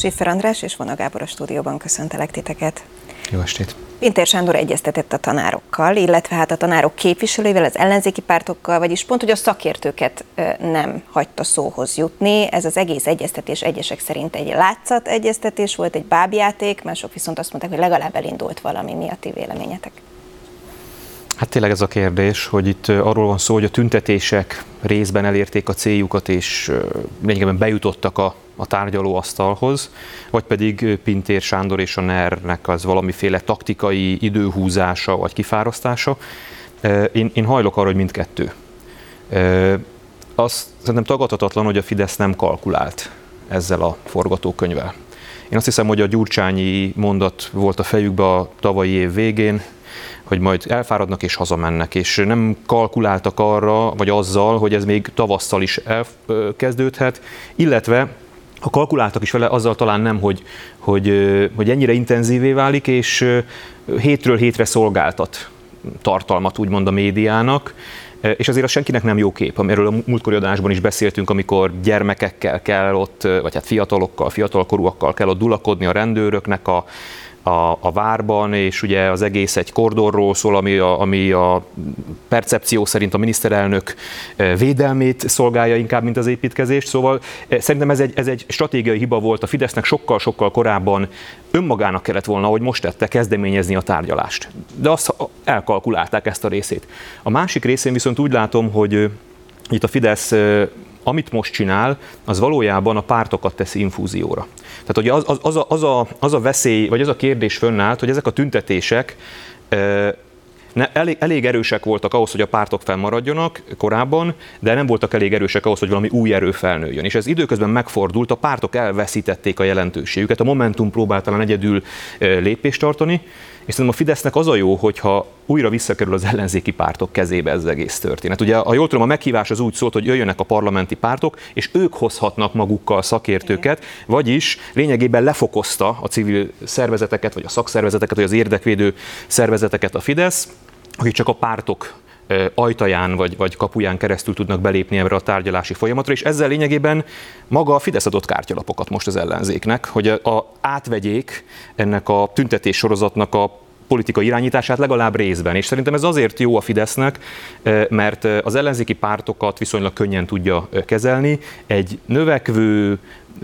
Siffer András és Vona Gábor a stúdióban köszöntelek titeket. Jó estét! Pintér Sándor egyeztetett a tanárokkal, illetve hát a tanárok képviselőivel, az ellenzéki pártokkal, vagyis pont, hogy a szakértőket nem hagyta szóhoz jutni. Ez az egész egyeztetés egyesek szerint egy látszat egyeztetés volt, egy bábjáték, mások viszont azt mondták, hogy legalább elindult valami. Mi a ti véleményetek? Hát tényleg ez a kérdés, hogy itt arról van szó, hogy a tüntetések részben elérték a céljukat, és lényegében bejutottak a, a tárgyalóasztalhoz, vagy pedig Pintér Sándor és a NER-nek az valamiféle taktikai időhúzása vagy kifárasztása. Én, én hajlok arra, hogy mindkettő. Azt szerintem tagadhatatlan, hogy a Fidesz nem kalkulált ezzel a forgatókönyvvel. Én azt hiszem, hogy a gyurcsányi mondat volt a fejükbe a tavalyi év végén, hogy majd elfáradnak és hazamennek, és nem kalkuláltak arra, vagy azzal, hogy ez még tavasszal is elkezdődhet, illetve ha kalkuláltak is vele, azzal talán nem, hogy, hogy, hogy ennyire intenzívé válik, és hétről hétre szolgáltat tartalmat úgymond a médiának, és azért az senkinek nem jó kép, amiről a múltkori adásban is beszéltünk, amikor gyermekekkel kell ott, vagy hát fiatalokkal, fiatalkorúakkal kell ott dulakodni a rendőröknek a, a, a várban, és ugye az egész egy kordorról szól, ami a, ami a percepció szerint a miniszterelnök e, védelmét szolgálja inkább, mint az építkezést. Szóval e, szerintem ez egy, ez egy stratégiai hiba volt a Fidesznek sokkal-sokkal korábban önmagának kellett volna, hogy most tette, kezdeményezni a tárgyalást. De azt elkalkulálták ezt a részét. A másik részén viszont úgy látom, hogy itt a Fidesz amit most csinál, az valójában a pártokat teszi infúzióra. Tehát ugye az, az, az, a, az, a, az a veszély, vagy az a kérdés fönnállt, hogy ezek a tüntetések ne, elég, elég erősek voltak ahhoz, hogy a pártok fennmaradjanak korábban, de nem voltak elég erősek ahhoz, hogy valami új erő felnőjön. És ez időközben megfordult, a pártok elveszítették a jelentőségüket, a Momentum próbált talán egyedül lépést tartani, és szerintem a Fidesznek az a jó, hogyha újra visszakerül az ellenzéki pártok kezébe ez az egész történet. Ugye, ha jól tudom, a meghívás az úgy szólt, hogy jöjjönek a parlamenti pártok, és ők hozhatnak magukkal szakértőket, vagyis lényegében lefokozta a civil szervezeteket, vagy a szakszervezeteket, vagy az érdekvédő szervezeteket a Fidesz, akik csak a pártok ajtaján vagy, vagy kapuján keresztül tudnak belépni ebbe a tárgyalási folyamatra, és ezzel lényegében maga a Fidesz adott kártyalapokat most az ellenzéknek, hogy a, a, átvegyék ennek a tüntetés sorozatnak a politikai irányítását legalább részben. És szerintem ez azért jó a Fidesznek, mert az ellenzéki pártokat viszonylag könnyen tudja kezelni. Egy növekvő,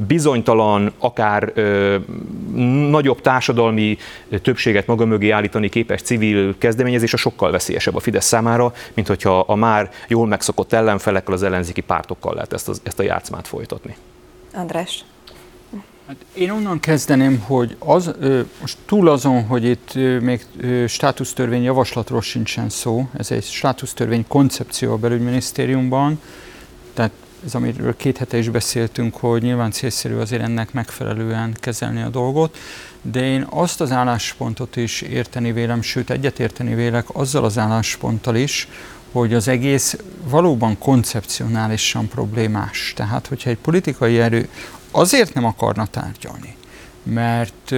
bizonytalan, akár ö, nagyobb társadalmi többséget maga mögé állítani képes civil kezdeményezés a sokkal veszélyesebb a Fidesz számára, mint hogyha a már jól megszokott ellenfelekkel, az ellenzéki pártokkal lehet ezt, az, ezt a játszmát folytatni. András? Hát én onnan kezdeném, hogy az, most túl azon, hogy itt még státusztörvény javaslatról sincsen szó, ez egy státusztörvény koncepció a belügyminisztériumban, tehát ez amiről két hete is beszéltünk, hogy nyilván célszerű azért ennek megfelelően kezelni a dolgot, de én azt az álláspontot is érteni vélem, sőt egyetérteni vélek azzal az állásponttal is, hogy az egész valóban koncepcionálisan problémás. Tehát, hogyha egy politikai erő azért nem akarna tárgyalni, mert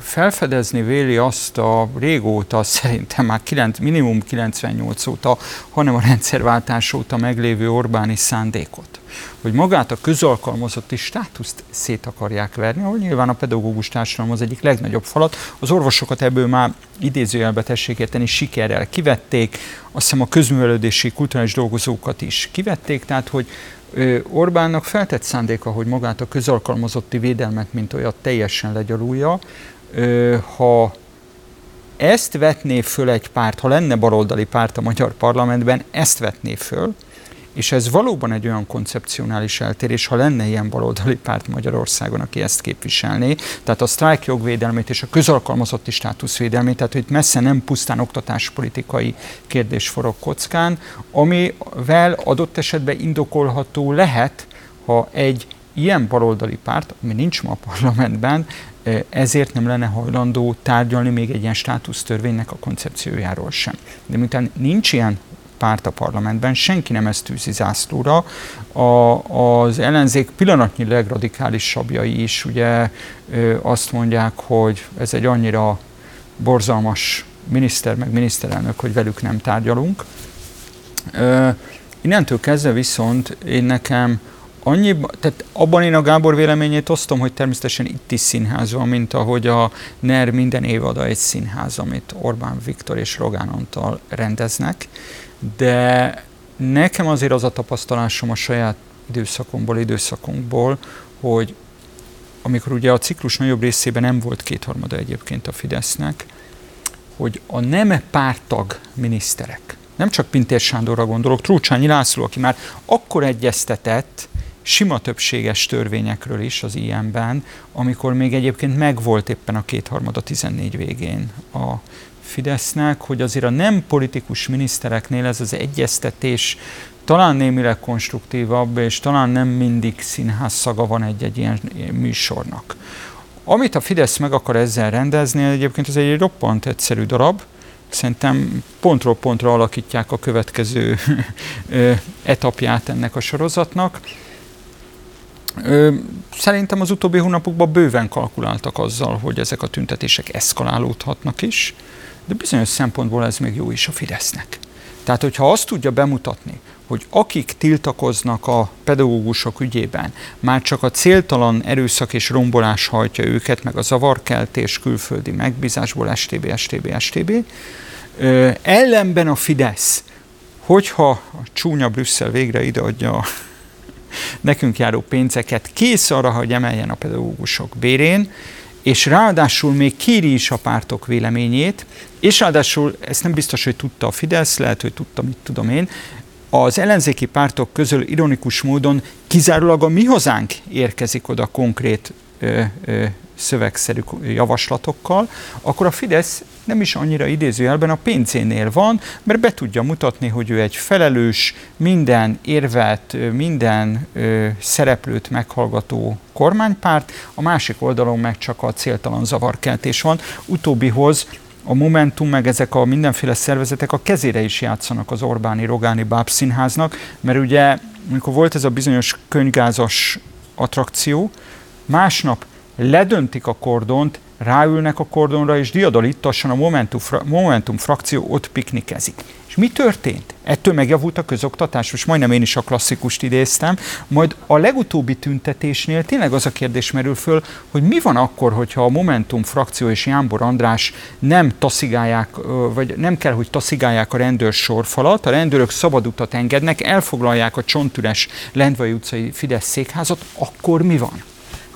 felfedezni véli azt a régóta, szerintem már 9, minimum 98 óta, hanem a rendszerváltás óta meglévő Orbáni szándékot, hogy magát a közalkalmazotti státuszt szét akarják verni, ahol nyilván a pedagógus társadalom az egyik legnagyobb falat. Az orvosokat ebből már idézőjelbe tessék érteni, sikerrel kivették, azt hiszem a közművelődési kulturális dolgozókat is kivették, tehát hogy Orbánnak feltett szándéka, hogy magát a közalkalmazotti védelmet, mint olyat teljesen legyalulja, ha ezt vetné föl egy párt, ha lenne baloldali párt a magyar parlamentben, ezt vetné föl, és ez valóban egy olyan koncepcionális eltérés, ha lenne ilyen baloldali párt Magyarországon, aki ezt képviselné, tehát a sztrájk jogvédelmét és a közalkalmazotti státuszvédelmét, tehát hogy messze nem pusztán oktatáspolitikai kérdés forog kockán, amivel adott esetben indokolható lehet, ha egy ilyen baloldali párt, ami nincs ma a parlamentben, ezért nem lenne hajlandó tárgyalni még egy ilyen státusztörvénynek a koncepciójáról sem. De miután nincs ilyen párt a parlamentben, senki nem ezt tűzi zászlóra. A, az ellenzék pillanatnyi legradikálisabbjai is ugye azt mondják, hogy ez egy annyira borzalmas miniszter, meg miniszterelnök, hogy velük nem tárgyalunk. Innentől kezdve viszont én nekem annyi, tehát abban én a Gábor véleményét osztom, hogy természetesen itt is színház van, mint ahogy a NER minden évada egy színház, amit Orbán Viktor és Rogán Antal rendeznek, de nekem azért az a tapasztalásom a saját időszakomból, időszakunkból, hogy amikor ugye a ciklus nagyobb részében nem volt kétharmada egyébként a Fidesznek, hogy a nem pártag miniszterek, nem csak Pintér Sándorra gondolok, Trúcsányi László, aki már akkor egyeztetett sima többséges törvényekről is az ilyen-ben, amikor még egyébként megvolt éppen a kétharmada 14 végén a Fidesznek, hogy azért a nem politikus minisztereknél ez az egyeztetés talán némileg konstruktívabb, és talán nem mindig színház szaga van egy-egy ilyen műsornak. Amit a Fidesz meg akar ezzel rendezni, egyébként ez egy roppant egyszerű darab, szerintem pontról pontra alakítják a következő etapját ennek a sorozatnak. Szerintem az utóbbi hónapokban bőven kalkuláltak azzal, hogy ezek a tüntetések eszkalálódhatnak is, de bizonyos szempontból ez még jó is a Fidesznek. Tehát, hogyha azt tudja bemutatni, hogy akik tiltakoznak a pedagógusok ügyében, már csak a céltalan erőszak és rombolás hajtja őket, meg a zavarkeltés külföldi megbízásból, STB, STB, STB, ellenben a Fidesz, hogyha a csúnya Brüsszel végre ideadja a nekünk járó pénzeket, kész arra, hogy emeljen a pedagógusok bérén, és ráadásul még kéri is a pártok véleményét, és ráadásul ezt nem biztos, hogy tudta a Fidesz, lehet, hogy tudta, mit tudom én, az ellenzéki pártok közül ironikus módon kizárólag a mi hazánk érkezik oda konkrét ö, ö, szövegszerű javaslatokkal, akkor a Fidesz nem is annyira idézőjelben a pénzénél van, mert be tudja mutatni, hogy ő egy felelős, minden érvet, minden ö, szereplőt meghallgató kormánypárt, a másik oldalon meg csak a céltalan zavarkeltés van. Utóbbihoz a Momentum, meg ezek a mindenféle szervezetek a kezére is játszanak az Orbáni Rogáni Bábszínháznak, mert ugye, amikor volt ez a bizonyos könygázas attrakció, másnap ledöntik a kordont, ráülnek a kordonra, és diadalittassan a Momentum, fra- Momentum frakció ott piknikezik. És mi történt? Ettől megjavult a közoktatás, most majdnem én is a klasszikust idéztem, majd a legutóbbi tüntetésnél tényleg az a kérdés merül föl, hogy mi van akkor, hogyha a Momentum frakció és Jánbor András nem taszigálják, vagy nem kell, hogy taszigálják a rendőr sorfalat, a rendőrök szabad utat engednek, elfoglalják a csontüres Lendvai utcai Fidesz székházat, akkor mi van?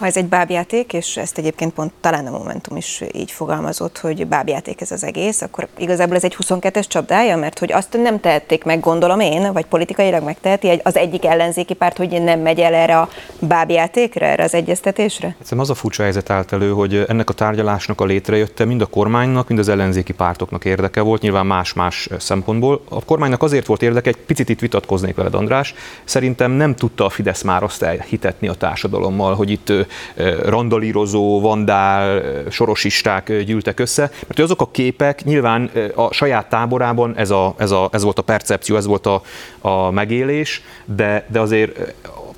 Ha ez egy bábjáték, és ezt egyébként pont talán a Momentum is így fogalmazott, hogy bábjáték ez az egész, akkor igazából ez egy 22-es csapdája, mert hogy azt nem tehették meg, gondolom én, vagy politikailag megteheti az egyik ellenzéki párt, hogy nem megy el erre a bábjátékra, erre az egyeztetésre? Egyszerűen az a furcsa helyzet állt elő, hogy ennek a tárgyalásnak a létrejötte mind a kormánynak, mind az ellenzéki pártoknak érdeke volt, nyilván más-más szempontból. A kormánynak azért volt érdeke, egy picit itt vitatkoznék veled, András. Szerintem nem tudta a Fidesz már azt elhitetni a társadalommal, hogy itt randalírozó, vandál, sorosisták gyűltek össze, mert azok a képek nyilván a saját táborában ez, a, ez, a, ez volt a percepció, ez volt a, a megélés, de, de azért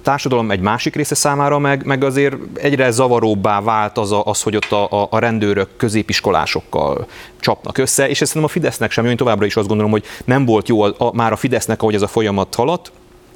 társadalom egy másik része számára meg, meg azért egyre zavaróbbá vált az, a, az hogy ott a, a, rendőrök középiskolásokkal csapnak össze, és ezt szerintem a Fidesznek sem, én továbbra is azt gondolom, hogy nem volt jó a, a, már a Fidesznek, ahogy ez a folyamat haladt,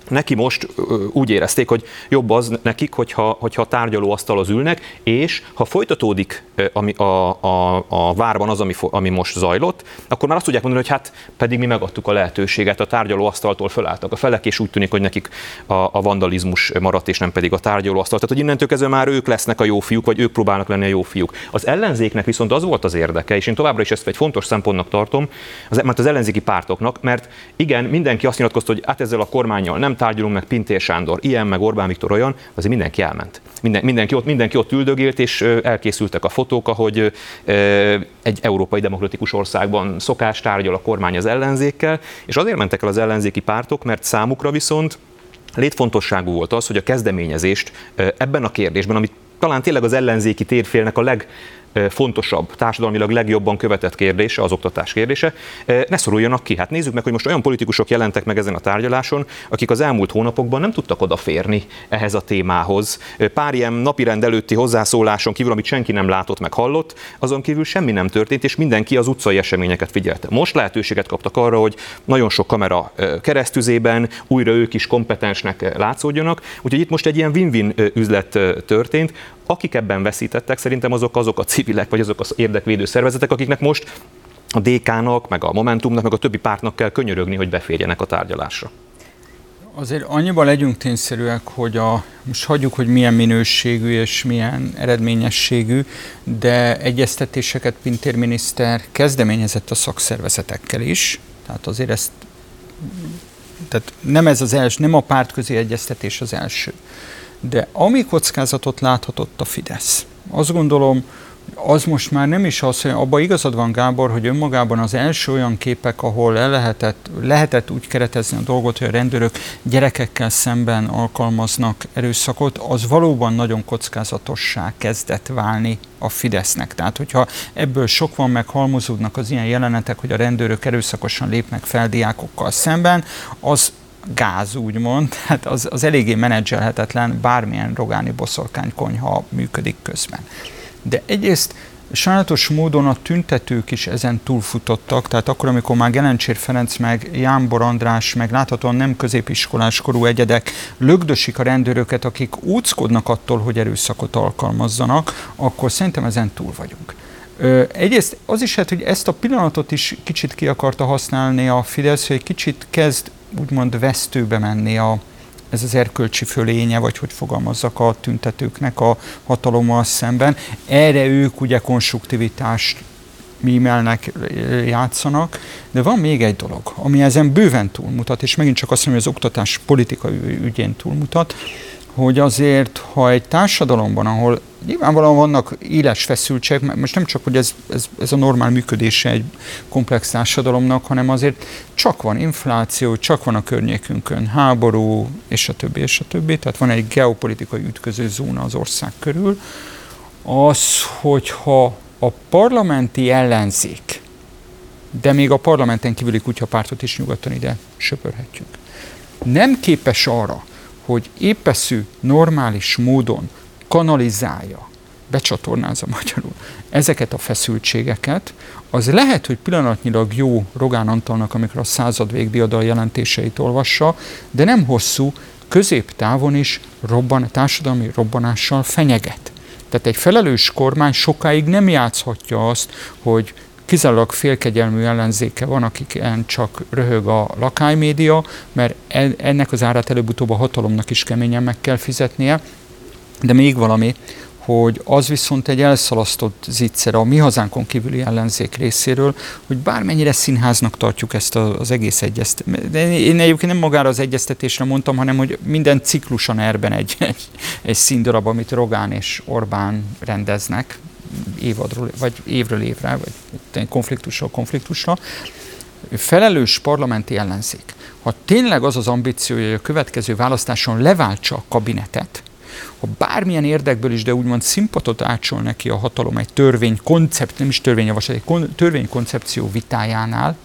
Neki most úgy érezték, hogy jobb az nekik, hogyha, hogyha a tárgyalóasztalhoz ülnek, és ha folytatódik ami a, a, a várban az, ami, ami most zajlott, akkor már azt tudják mondani, hogy hát pedig mi megadtuk a lehetőséget, a tárgyalóasztaltól fölálltak a felek, és úgy tűnik, hogy nekik a, a vandalizmus maradt, és nem pedig a tárgyalóasztal. Tehát, hogy innentől kezdve már ők lesznek a jó fiúk, vagy ők próbálnak lenni a jó fiúk. Az ellenzéknek viszont az volt az érdeke, és én továbbra is ezt egy fontos szempontnak tartom, az, mert az ellenzéki pártoknak, mert igen, mindenki azt nyilatkozta, hogy hát ezzel a kormányjal nem tárgyalunk, meg Pintér Sándor, ilyen, meg Orbán Viktor olyan, azért mindenki elment. Minden, mindenki, ott, mindenki ott üldögélt, és elkészültek a fotók, ahogy egy európai demokratikus országban szokás tárgyal a kormány az ellenzékkel, és azért mentek el az ellenzéki pártok, mert számukra viszont létfontosságú volt az, hogy a kezdeményezést ebben a kérdésben, amit talán tényleg az ellenzéki térfélnek a leg legfontosabb, társadalmilag legjobban követett kérdése, az oktatás kérdése, ne szoruljanak ki. Hát nézzük meg, hogy most olyan politikusok jelentek meg ezen a tárgyaláson, akik az elmúlt hónapokban nem tudtak odaférni ehhez a témához. Pár ilyen napirend előtti hozzászóláson kívül, amit senki nem látott meg hallott, azon kívül semmi nem történt, és mindenki az utcai eseményeket figyelte. Most lehetőséget kaptak arra, hogy nagyon sok kamera keresztüzében újra ők is kompetensnek látszódjanak. Úgyhogy itt most egy ilyen win-win üzlet történt. Akik ebben veszítettek, szerintem azok azok a civilek, vagy azok az érdekvédő szervezetek, akiknek most a DK-nak, meg a Momentumnak, meg a többi pártnak kell könyörögni, hogy beférjenek a tárgyalásra. Azért annyiban legyünk tényszerűek, hogy a, most hagyjuk, hogy milyen minőségű és milyen eredményességű, de egyeztetéseket Pintér miniszter kezdeményezett a szakszervezetekkel is, tehát azért ezt tehát nem ez az első, nem a pártközi egyeztetés az első. De ami kockázatot láthatott a Fidesz, azt gondolom, az most már nem is az, hogy abban igazad van Gábor, hogy önmagában az első olyan képek, ahol el lehetett, lehetett úgy keretezni a dolgot, hogy a rendőrök gyerekekkel szemben alkalmaznak erőszakot, az valóban nagyon kockázatossá kezdett válni a Fidesznek. Tehát, hogyha ebből sok van, meg halmozódnak az ilyen jelenetek, hogy a rendőrök erőszakosan lépnek fel diákokkal szemben, az gáz, úgymond, tehát az, az eléggé menedzselhetetlen, bármilyen rogáni boszorkánykonyha működik közben. De egyrészt sajnálatos módon a tüntetők is ezen túlfutottak, tehát akkor, amikor már Gelencsér Ferenc, meg Jánbor András, meg láthatóan nem középiskolás korú egyedek lögdösik a rendőröket, akik úckodnak attól, hogy erőszakot alkalmazzanak, akkor szerintem ezen túl vagyunk. Ö, egyrészt az is lehet, hogy ezt a pillanatot is kicsit ki akarta használni a Fidesz, hogy egy kicsit kezd úgymond vesztőbe menni a, ez az erkölcsi fölénye, vagy hogy fogalmazzak a tüntetőknek a hatalommal szemben. Erre ők ugye konstruktivitást mímelnek, játszanak, de van még egy dolog, ami ezen bőven túlmutat, és megint csak azt mondom, hogy az oktatás politikai ügyén túlmutat, hogy azért, ha egy társadalomban, ahol nyilvánvalóan vannak éles feszültségek, most nem csak, hogy ez, ez, ez a normál működése egy komplex társadalomnak, hanem azért csak van infláció, csak van a környékünkön háború, és a többi, és a többi, tehát van egy geopolitikai ütköző zóna az ország körül, az, hogyha a parlamenti ellenzék, de még a parlamenten kívüli kutyapártot is nyugodtan ide söpörhetjük, nem képes arra, hogy épeszű, normális módon kanalizálja, becsatornázza magyarul ezeket a feszültségeket, az lehet, hogy pillanatnyilag jó Rogán Antalnak, amikor a század végdiadal jelentéseit olvassa, de nem hosszú, középtávon is robban, társadalmi robbanással fenyeget. Tehát egy felelős kormány sokáig nem játszhatja azt, hogy kizárólag félkegyelmű ellenzéke van, akiken csak röhög a lakánymédia, mert ennek az árát előbb-utóbb a hatalomnak is keményen meg kell fizetnie. De még valami, hogy az viszont egy elszalasztott zicser a mi hazánkon kívüli ellenzék részéről, hogy bármennyire színháznak tartjuk ezt az egész egyeztetést. Én egyébként nem magára az egyeztetésre mondtam, hanem hogy minden ciklusan erben egy, egy, egy színdarab, amit Rogán és Orbán rendeznek, évadról, vagy évről évre, vagy konfliktusról konfliktusra, felelős parlamenti ellenzék, ha tényleg az az ambíciója, hogy a következő választáson leváltsa a kabinetet, ha bármilyen érdekből is, de úgymond szimpatot átsol neki a hatalom egy törvény koncept, nem is törvényjavaslat, egy törvénykoncepció vitájánál,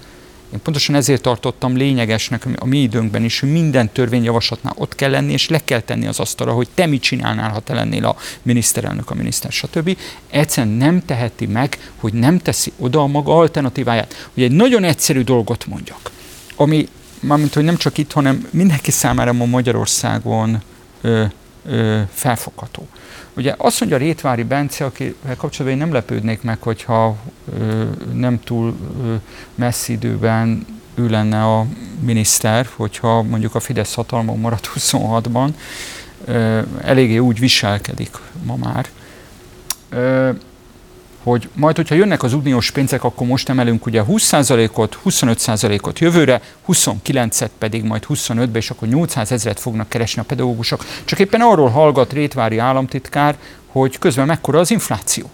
én pontosan ezért tartottam lényegesnek a mi időnkben is, hogy minden törvényjavaslatnál ott kell lenni, és le kell tenni az asztalra, hogy te mit csinálnál, ha te lennél a miniszterelnök, a miniszter, stb. Egyszerűen nem teheti meg, hogy nem teszi oda a maga alternatíváját. Hogy egy nagyon egyszerű dolgot mondjak, ami, mármint, hogy nem csak itt, hanem mindenki számára ma Magyarországon ö, ö, felfogható. Ugye azt mondja Rétvári Bence, akivel kapcsolatban én nem lepődnék meg, hogyha ö, nem túl messzi időben ő lenne a miniszter, hogyha mondjuk a Fidesz hatalmon maradt 26-ban, ö, eléggé úgy viselkedik ma már. Hogy majd, hogyha jönnek az uniós pénzek, akkor most emelünk ugye 20%-ot, 25%-ot jövőre, 29-et pedig majd 25-be, és akkor 800 ezeret fognak keresni a pedagógusok. Csak éppen arról hallgat Rétvári államtitkár, hogy közben mekkora az infláció.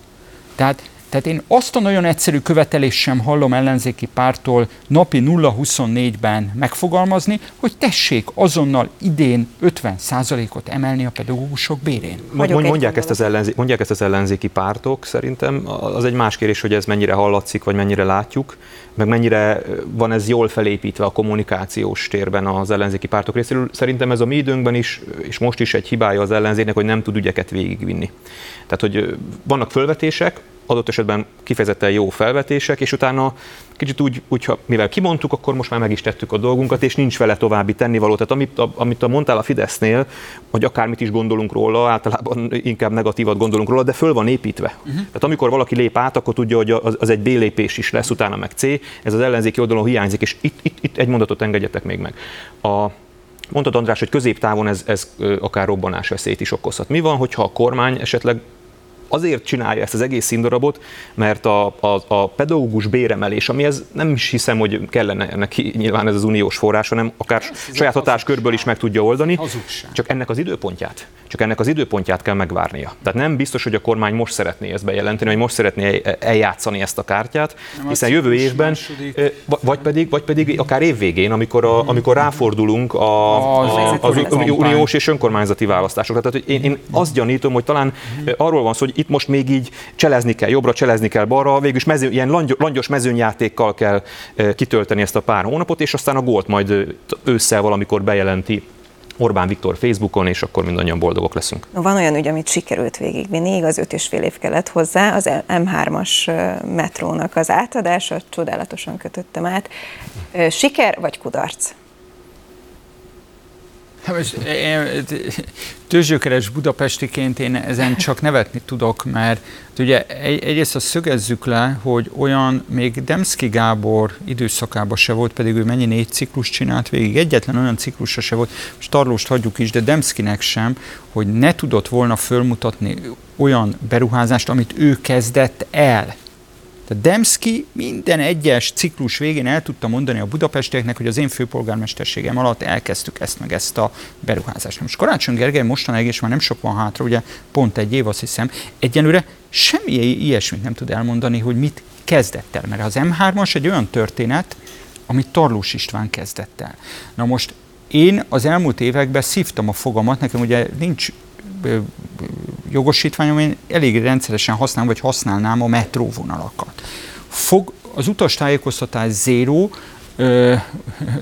Tehát Tehát én azt a nagyon egyszerű követelést sem hallom ellenzéki pártól napi 0-24-ben megfogalmazni, hogy tessék azonnal idén 50%-ot emelni a pedagógusok bérén. Mondják ezt, az ellenzé, mondják ezt az ellenzéki pártok szerintem. Az egy más kérdés, hogy ez mennyire hallatszik, vagy mennyire látjuk, meg mennyire van ez jól felépítve a kommunikációs térben az ellenzéki pártok részéről. Szerintem ez a mi időnkben is, és most is egy hibája az ellenzéknek, hogy nem tud ügyeket végigvinni. Tehát, hogy vannak fölvetések, adott esetben kifejezetten jó felvetések, és utána kicsit úgy, úgy ha, mivel kimondtuk, akkor most már meg is tettük a dolgunkat, és nincs vele további tennivaló. Tehát amit, a, amit a mondtál a Fidesznél, hogy akármit is gondolunk róla, általában inkább negatívat gondolunk róla, de föl van építve. Uh-huh. Tehát amikor valaki lép át, akkor tudja, hogy az, az egy B lépés is lesz, utána meg C. Ez az ellenzéki oldalon hiányzik, és itt, itt, itt egy mondatot engedjetek még meg. A, Mondtad András, hogy középtávon ez, ez akár robbanás veszélyt is okozhat. Mi van, hogyha a kormány esetleg azért csinálja ezt az egész színdarabot, mert a, a, a pedagógus béremelés, ami ez nem is hiszem, hogy kellene neki nyilván ez az uniós forrás, hanem akár ez saját hatáskörből is meg tudja oldani, hazugság. csak ennek az időpontját, csak ennek az időpontját kell megvárnia. Tehát nem biztos, hogy a kormány most szeretné ezt bejelenteni, vagy most szeretné eljátszani ezt a kártyát, nem hiszen jövő évben, második. vagy pedig, vagy pedig akár évvégén, amikor, a, amikor ráfordulunk a, a, az, az uniós és önkormányzati választásokra. Tehát én, én azt gyanítom, hogy talán arról van szó, hogy itt most még így cselezni kell jobbra, cselezni kell balra, végül is mező, ilyen langyos mezőnyjátékkal kell kitölteni ezt a pár hónapot, és aztán a gólt majd ősszel valamikor bejelenti Orbán Viktor Facebookon, és akkor mindannyian boldogok leszünk. Van olyan ügy, amit sikerült végigvinni, igaz öt és fél év kellett hozzá, az M3-as metrónak az átadása, csodálatosan kötöttem át. Siker vagy kudarc? Tőzsőkeres budapestiként én ezen csak nevetni tudok, mert ugye egy, egyrészt azt szögezzük le, hogy olyan még Demszki Gábor időszakában se volt, pedig ő mennyi négy ciklus csinált végig, egyetlen olyan ciklusa se volt, most Tarlóst hagyjuk is, de Demszkinek sem, hogy ne tudott volna fölmutatni olyan beruházást, amit ő kezdett el. Tehát Demszki minden egyes ciklus végén el tudta mondani a budapestieknek, hogy az én főpolgármesterségem alatt elkezdtük ezt meg ezt a beruházást. Most Karácsony Gergely mostanáig, és már nem sok van hátra, ugye pont egy év azt hiszem, egyenlőre semmi ilyesmit nem tud elmondani, hogy mit kezdett el. Mert az M3-as egy olyan történet, amit Tarlós István kezdett el. Na most én az elmúlt években szívtam a fogamat, nekem ugye nincs jogosítványom, én elég rendszeresen használom, vagy használnám a metróvonalakat. Fog, az utastájékoztatás zéró,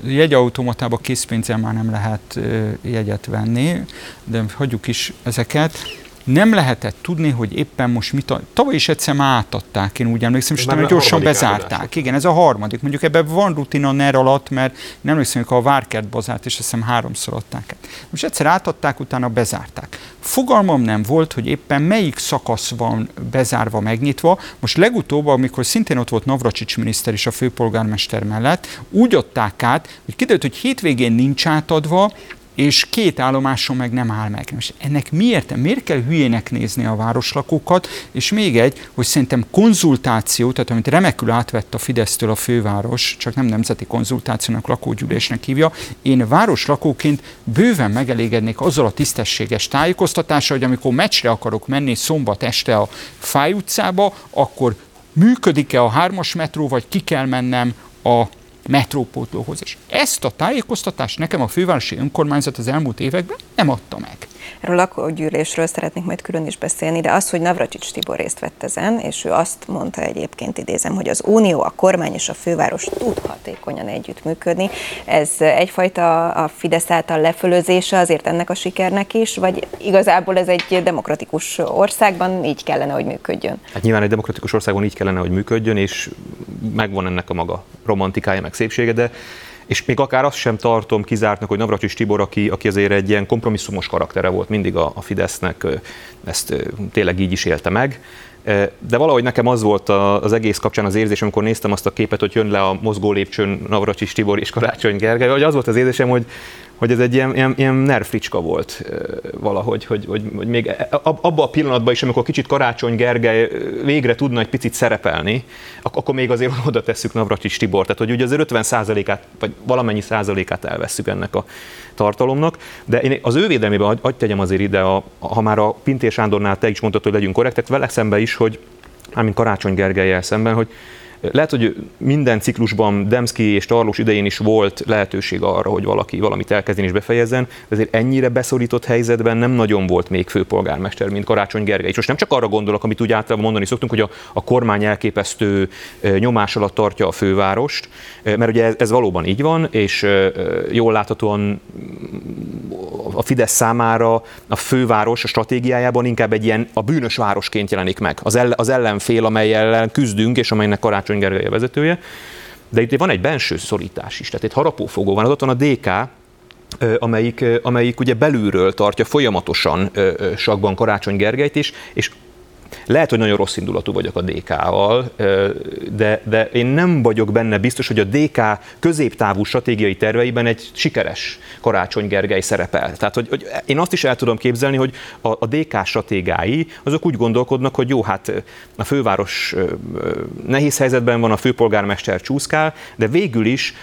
jegyautomatába készpénzzel már nem lehet jegyet venni, de hagyjuk is ezeket nem lehetett tudni, hogy éppen most mit a... Tavaly is egyszer már átadták, én úgy emlékszem, és hogy gyorsan bezárták. Áldás. Igen, ez a harmadik. Mondjuk ebben van rutina NER alatt, mert nem emlékszem, hogy a Várkert bazárt, és azt hiszem háromszor adták el. Most egyszer átadták, utána bezárták. Fogalmam nem volt, hogy éppen melyik szakasz van bezárva, megnyitva. Most legutóbb, amikor szintén ott volt Navracsics miniszter is a főpolgármester mellett, úgy adták át, hogy kiderült, hogy hétvégén nincs átadva, és két állomáson meg nem áll meg. Most ennek miért? Miért kell hülyének nézni a városlakókat? És még egy, hogy szerintem konzultáció, tehát amit remekül átvett a Fidesztől a főváros, csak nem nemzeti konzultációnak, lakógyűlésnek hívja, én városlakóként bőven megelégednék azzal a tisztességes tájékoztatással, hogy amikor meccsre akarok menni szombat este a Fáj utcába, akkor működik-e a hármas metró, vagy ki kell mennem a metrópótlóhoz. És ezt a tájékoztatást nekem a fővárosi önkormányzat az elmúlt években nem adta meg. Erről a lakógyűlésről szeretnék majd külön is beszélni, de az, hogy Navracsics Tibor részt vett ezen, és ő azt mondta egyébként, idézem, hogy az Unió, a kormány és a főváros tud hatékonyan együttműködni. Ez egyfajta a Fidesz által lefölözése azért ennek a sikernek is, vagy igazából ez egy demokratikus országban így kellene, hogy működjön? Hát nyilván egy demokratikus országban így kellene, hogy működjön, és megvan ennek a maga romantikája, meg szépsége, de és még akár azt sem tartom kizártnak, hogy Navracsis Tibor, aki, aki azért egy ilyen kompromisszumos karaktere volt mindig a, a Fidesznek, ezt tényleg így is élte meg. De valahogy nekem az volt az egész kapcsán az érzés, amikor néztem azt a képet, hogy jön le a mozgó lépcsőn Navracsis Tibor és Karácsony Gergely, hogy az volt az érzésem, hogy, hogy ez egy ilyen, ilyen, ilyen nerfricska volt valahogy, hogy, hogy, hogy még e, abban a pillanatban is, amikor kicsit Karácsony Gergely végre tudna egy picit szerepelni, akkor még azért oda tesszük Navracsics Tibor, tehát hogy ugye azért 50 százalékát, vagy valamennyi százalékát elvesszük ennek a tartalomnak, de én az ő védelmében, hagyd tegyem azért ide, a, ha már a Pintér Sándornál te is mondtad, hogy legyünk korrektek, vele szembe is, hogy mármint Karácsony Gergelyel szemben, hogy lehet, hogy minden ciklusban Demszki és Tarlós idején is volt lehetőség arra, hogy valaki valamit elkezdjen és befejezzen, de azért ennyire beszorított helyzetben nem nagyon volt még főpolgármester, mint Karácsony Gergely. És most nem csak arra gondolok, amit úgy általában mondani szoktunk, hogy a, a kormány elképesztő nyomás alatt tartja a fővárost, mert ugye ez, ez valóban így van, és jól láthatóan a Fidesz számára a főváros a stratégiájában inkább egy ilyen a bűnös városként jelenik meg. Az, ellen, az ellenfél, amelyel küzdünk, és amelynek Karácsony Gergely vezetője. De itt van egy benső szorítás is, tehát egy harapófogó van, ott van a DK, amelyik, amelyik ugye belülről tartja folyamatosan sakban Karácsony Gergelyt is, és lehet, hogy nagyon rossz indulatú vagyok a DK-val, de, de én nem vagyok benne biztos, hogy a DK középtávú stratégiai terveiben egy sikeres Karácsony Gergely szerepel. Tehát, hogy, hogy én azt is el tudom képzelni, hogy a, a DK stratégái azok úgy gondolkodnak, hogy jó, hát a főváros nehéz helyzetben van, a főpolgármester csúszkál, de végül is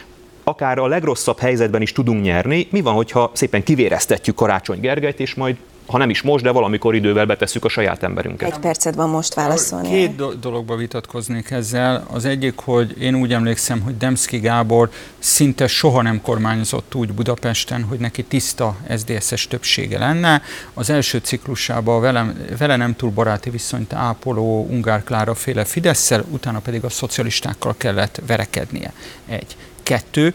akár a legrosszabb helyzetben is tudunk nyerni. Mi van, hogyha szépen kivéreztetjük Karácsony Gergelyt, és majd ha nem is most, de valamikor idővel betesszük a saját emberünket. Egy percet van most válaszolni. Két do- dologba vitatkoznék ezzel. Az egyik, hogy én úgy emlékszem, hogy Demszki Gábor szinte soha nem kormányozott úgy Budapesten, hogy neki tiszta SZDSZ-es többsége lenne. Az első ciklusában vele, vele nem túl baráti viszonyt ápoló Ungár Klára féle Fideszsel, utána pedig a szocialistákkal kellett verekednie. Egy. Kettő,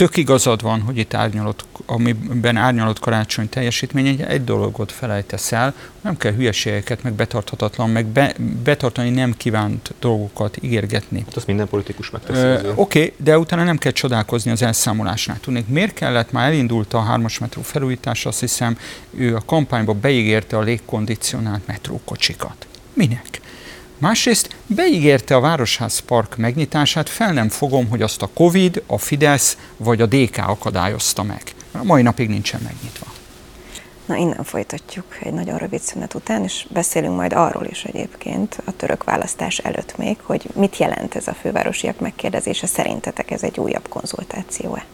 tök igazad van, hogy itt árnyalott, amiben árnyalott karácsony teljesítmény, egy, egy dologot felejtesz el, nem kell hülyeségeket, meg betarthatatlan, meg be, betartani nem kívánt dolgokat ígérgetni. Hát azt minden politikus megteszi. Oké, okay, de utána nem kell csodálkozni az elszámolásnál. Tudnék, miért kellett, már elindult a hármas metró felújítása, azt hiszem, ő a kampányba beígérte a légkondicionált metrókocsikat. Minek? Másrészt beígérte a Városház Park megnyitását, fel nem fogom, hogy azt a Covid, a Fidesz vagy a DK akadályozta meg. A mai napig nincsen megnyitva. Na innen folytatjuk egy nagyon rövid szünet után, és beszélünk majd arról is egyébként a török választás előtt még, hogy mit jelent ez a fővárosiak megkérdezése, szerintetek ez egy újabb konzultáció-e?